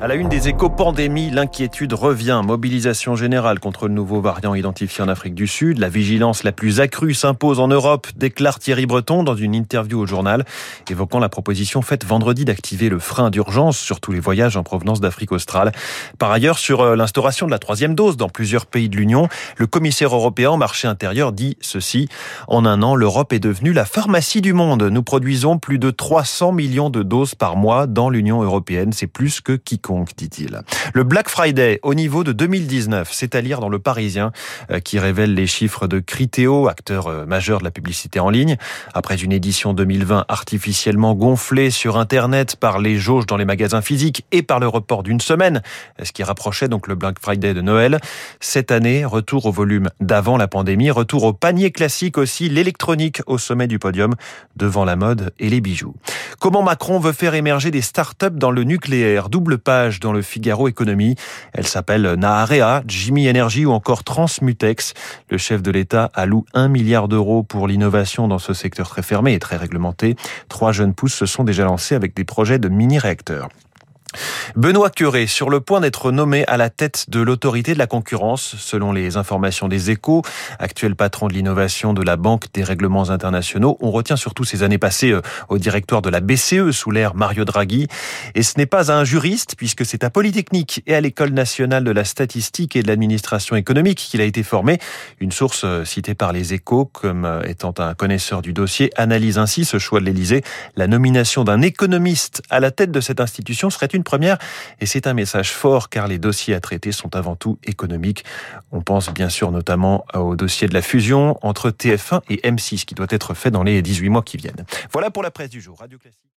À la une des éco-pandémies, l'inquiétude revient. Mobilisation générale contre le nouveau variant identifié en Afrique du Sud. La vigilance la plus accrue s'impose en Europe, déclare Thierry Breton dans une interview au journal, évoquant la proposition faite vendredi d'activer le frein d'urgence sur tous les voyages en provenance d'Afrique australe. Par ailleurs, sur euh, l'instauration de la troisième dose dans plusieurs pays de l'Union, le commissaire européen au marché intérieur dit ceci. En un an, l'Europe est devenue la pharmacie du monde. Nous produisons plus de 300 millions de doses par mois dans l'Union européenne. C'est plus que quiconque, dit-il. Le Black Friday au niveau de 2019, c'est à lire dans le Parisien euh, qui révèle les chiffres de Criteo, acteur euh, majeur de la publicité en ligne. Après une édition 2020 artificiellement gonflée sur Internet par les jauges dans les magasins physiques et par le report d'une semaine, ce qui rapprochait donc le Black Friday de Noël. Cette année, retour au volume d'avant la pandémie, retour au panier classique aussi, l'électronique au sommet du podium, devant la mode et les bijoux. Comment Macron veut faire émerger des start-up dans le nucléaire? Double page dans le Figaro Économie. Elle s'appelle Naharea, Jimmy Energy ou encore Transmutex. Le chef de l'État alloue un milliard d'euros pour l'innovation dans ce secteur très fermé et très réglementé. Trois jeunes pousses se sont déjà lancés avec des projets de mini-réacteurs. Benoît Curé, sur le point d'être nommé à la tête de l'autorité de la concurrence, selon les informations des échos, actuel patron de l'innovation de la Banque des règlements internationaux. On retient surtout ces années passées euh, au directoire de la BCE sous l'ère Mario Draghi. Et ce n'est pas un juriste, puisque c'est à Polytechnique et à l'École nationale de la statistique et de l'administration économique qu'il a été formé. Une source euh, citée par les échos comme euh, étant un connaisseur du dossier analyse ainsi ce choix de l'Élysée. La nomination d'un économiste à la tête de cette institution serait une première et c'est un message fort car les dossiers à traiter sont avant tout économiques. On pense bien sûr notamment au dossier de la fusion entre TF1 et M6 qui doit être fait dans les 18 mois qui viennent. Voilà pour la presse du jour. Radio Classique.